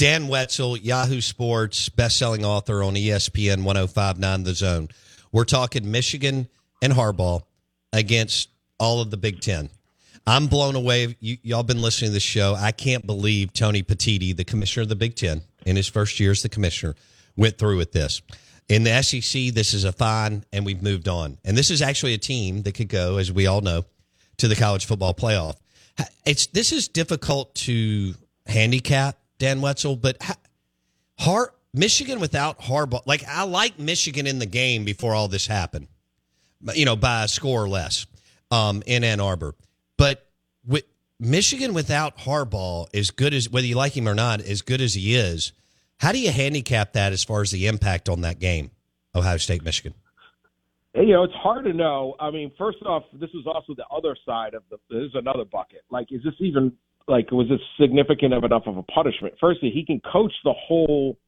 Dan Wetzel, Yahoo Sports, best-selling author on ESPN 1059 The Zone. We're talking Michigan and Harbaugh against all of the Big Ten. I'm blown away. You, y'all been listening to this show. I can't believe Tony Petitti, the commissioner of the Big Ten, in his first year as the commissioner, went through with this. In the SEC, this is a fine, and we've moved on. And this is actually a team that could go, as we all know, to the college football playoff. It's this is difficult to handicap, Dan Wetzel, but ha- Har- Michigan without Harbaugh, like I like Michigan in the game before all this happened, you know, by a score or less um, in Ann Arbor. But with Michigan without Harbaugh, as good as whether you like him or not, as good as he is, how do you handicap that as far as the impact on that game, Ohio State, Michigan? And, you know, it's hard to know. I mean, first off, this is also the other side of the. This is another bucket. Like, is this even like was this significant of enough of a punishment? Firstly, he can coach the whole.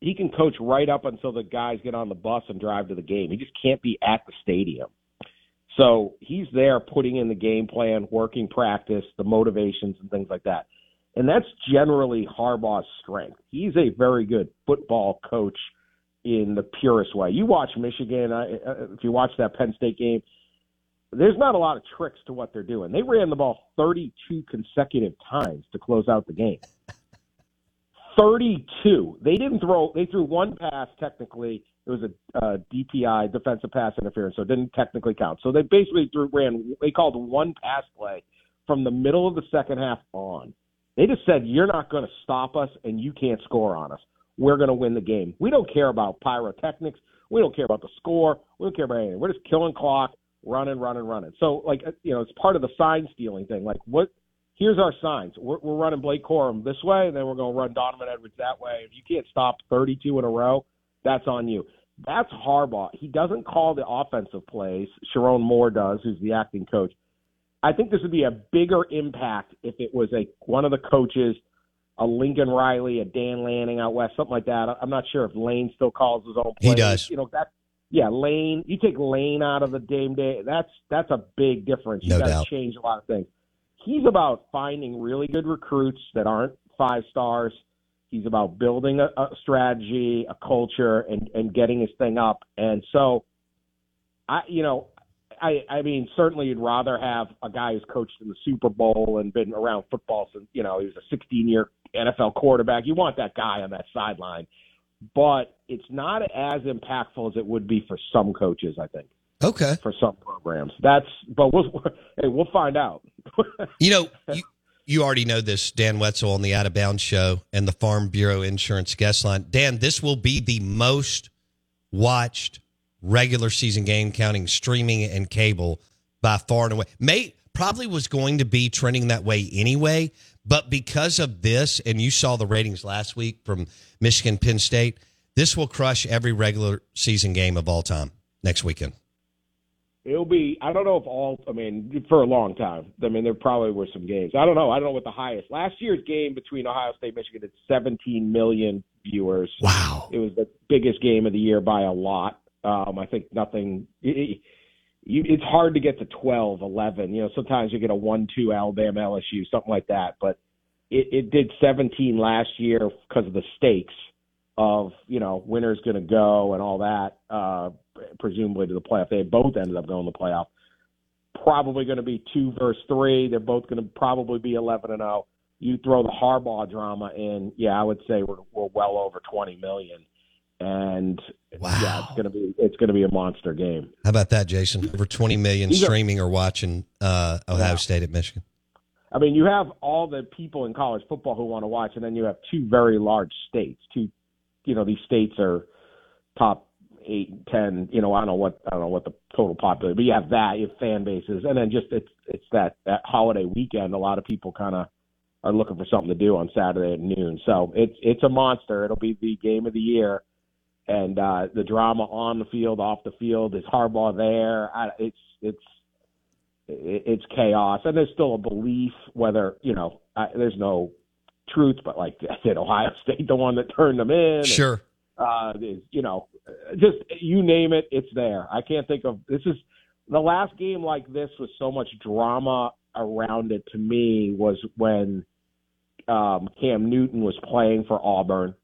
He can coach right up until the guys get on the bus and drive to the game. He just can't be at the stadium. So he's there putting in the game plan, working practice, the motivations, and things like that. And that's generally Harbaugh's strength. He's a very good football coach in the purest way. You watch Michigan, uh, if you watch that Penn State game, there's not a lot of tricks to what they're doing. They ran the ball 32 consecutive times to close out the game. 32. They didn't throw. They threw one pass. Technically, it was a uh, DPI, defensive pass interference, so it didn't technically count. So they basically threw, ran. They called one pass play from the middle of the second half on. They just said, "You're not going to stop us, and you can't score on us. We're going to win the game. We don't care about pyrotechnics. We don't care about the score. We don't care about anything. We're just killing clock, running, running, running." So, like, uh, you know, it's part of the sign stealing thing. Like, what? Here's our signs. We're, we're running Blake Corum this way, and then we're going to run Donovan Edwards that way. If you can't stop 32 in a row, that's on you. That's Harbaugh. He doesn't call the offensive plays. Sherrone Moore does, who's the acting coach. I think this would be a bigger impact if it was a one of the coaches, a Lincoln Riley, a Dan Lanning out west, something like that. I'm not sure if Lane still calls his own plays. He does. You know that. Yeah, Lane. You take Lane out of the game day. That's that's a big difference. You No got to change a lot of things. He's about finding really good recruits that aren't five stars. He's about building a, a strategy, a culture, and and getting his thing up. And so, I you know, I I mean certainly you'd rather have a guy who's coached in the Super Bowl and been around football since you know he was a 16 year NFL quarterback. You want that guy on that sideline, but it's not as impactful as it would be for some coaches. I think Okay. for some programs. That's but we'll hey we'll find out. You know, you, you already know this, Dan Wetzel on the Out of Bounds show and the Farm Bureau Insurance guest line. Dan, this will be the most watched regular season game, counting streaming and cable by far and away. May probably was going to be trending that way anyway, but because of this, and you saw the ratings last week from Michigan Penn State, this will crush every regular season game of all time next weekend. It'll be I don't know if all I mean for a long time. I mean there probably were some games. I don't know. I don't know what the highest. Last year's game between Ohio State and Michigan had 17 million viewers. Wow. It was the biggest game of the year by a lot. Um, I think nothing. You, it's hard to get to 12, 11. You know, sometimes you get a one-two Alabama LSU, something like that. But it, it did 17 last year because of the stakes of you know winner's going to go and all that. Uh, presumably to the playoff. They both ended up going to the playoff. Probably going to be two versus three. They're both going to probably be 11 and 0. You throw the Harbaugh drama in, yeah, I would say we're we're well over 20 million. And Wow. yeah, it's gonna be it's gonna be a monster game. How about that, Jason? Over 20 million streaming or watching uh, Ohio Yeah. State at Michigan. I mean, you have all the people in college football who want to watch, and then you have two very large states. Two, you know, these states are top eight, ten. You know, I don't know what I don't know what the total population, but you have that, you have fan bases, and then just it's it's that that holiday weekend. A lot of people kind of are looking for something to do on Saturday at noon. So it's it's a monster. It'll be the game of the year, and uh, the drama on the field, off the field. Is Harbaugh there? I, it's it's it's chaos, and there's still a belief whether you know I, there's no truth, but like did Ohio State the one that turned them in? And, Sure. uh, is, you know, just you name it, it's there. I can't think of this is the last game like this with so much drama around it. To me, was when um, Cam Newton was playing for Auburn.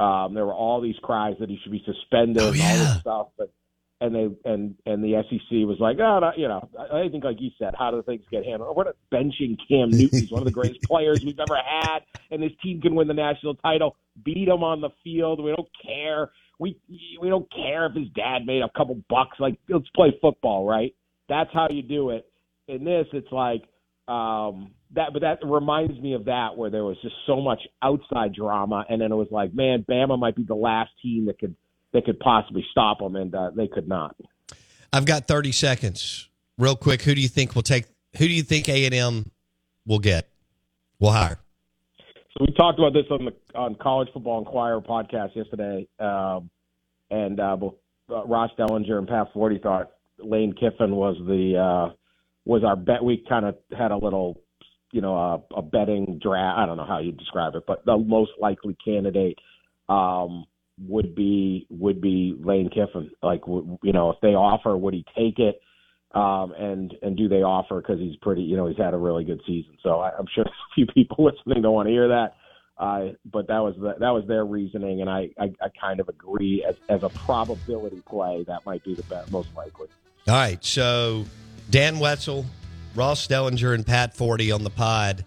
Um, there were all these cries that he should be suspended Oh, and all yeah. this stuff, but and they and and the SEC was like, oh, no, you know, I I think like you said, how do things get handled? We're not benching Cam Newton. He's one of the greatest players we've ever had, and this team can win the national title. Beat him on the field. We don't care. We we don't care if his dad made a couple bucks. Like let's play football, right? That's how you do it. In this, it's like um that, but that reminds me of that where there was just so much outside drama, and then it was like, man, Bama might be the last team that could that could possibly stop them, and uh, they could not. I've got 30 seconds. Real quick, who do you think will take who do you think A&M will get? Will hire? So we talked about this on the on College Football Enquirer podcast yesterday, um, and uh, both uh, Ross Dellenger and Pat Forde thought Lane Kiffin was the uh, was our bet. We kind of had a little, you know, a, a betting draft. I don't know how you describe it, but the most likely candidate um, would be would be Lane Kiffin. Like, w- you know, if they offer, would he take it? Um, and and do they offer because he's pretty, you know, he's had a really good season. So I, I'm sure a few people listening don't want to hear that. Uh, but that was the, that was their reasoning, and I, I, I kind of agree as as a probability play that might be the best, most likely. All right. So Dan Wetzel, Ross Dellenger, and Pat Forde on the pod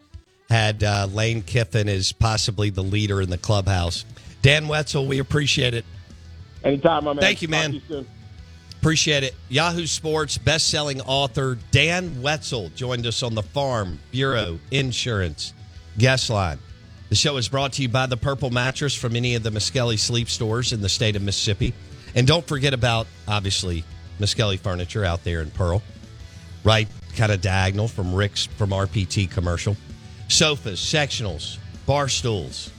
had uh, Lane Kiffin as possibly the leader in the clubhouse. Dan Wetzel, we appreciate it. Anytime, my man. Thank you, man. you. Appreciate it. Yahoo Sports best-selling author Dan Wetzel joined us on the Farm Bureau Insurance guest line. The show is brought to you by the Purple Mattress from any of the Miskelly sleep stores in the state of Mississippi. And don't forget about, obviously, Miskelly Furniture out there in Pearl, right kind of diagonal from Rick's from RPT commercial. Sofas, sectionals, bar stools,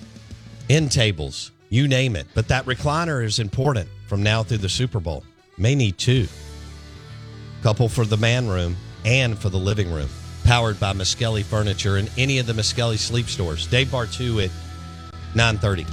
end tables, you name it. But that recliner is important from now through the Super Bowl. May need two. Couple for the man room and for the living room. Powered by Miskelly Furniture and any of the Miskelly sleep stores. Dave Bartoo at 930.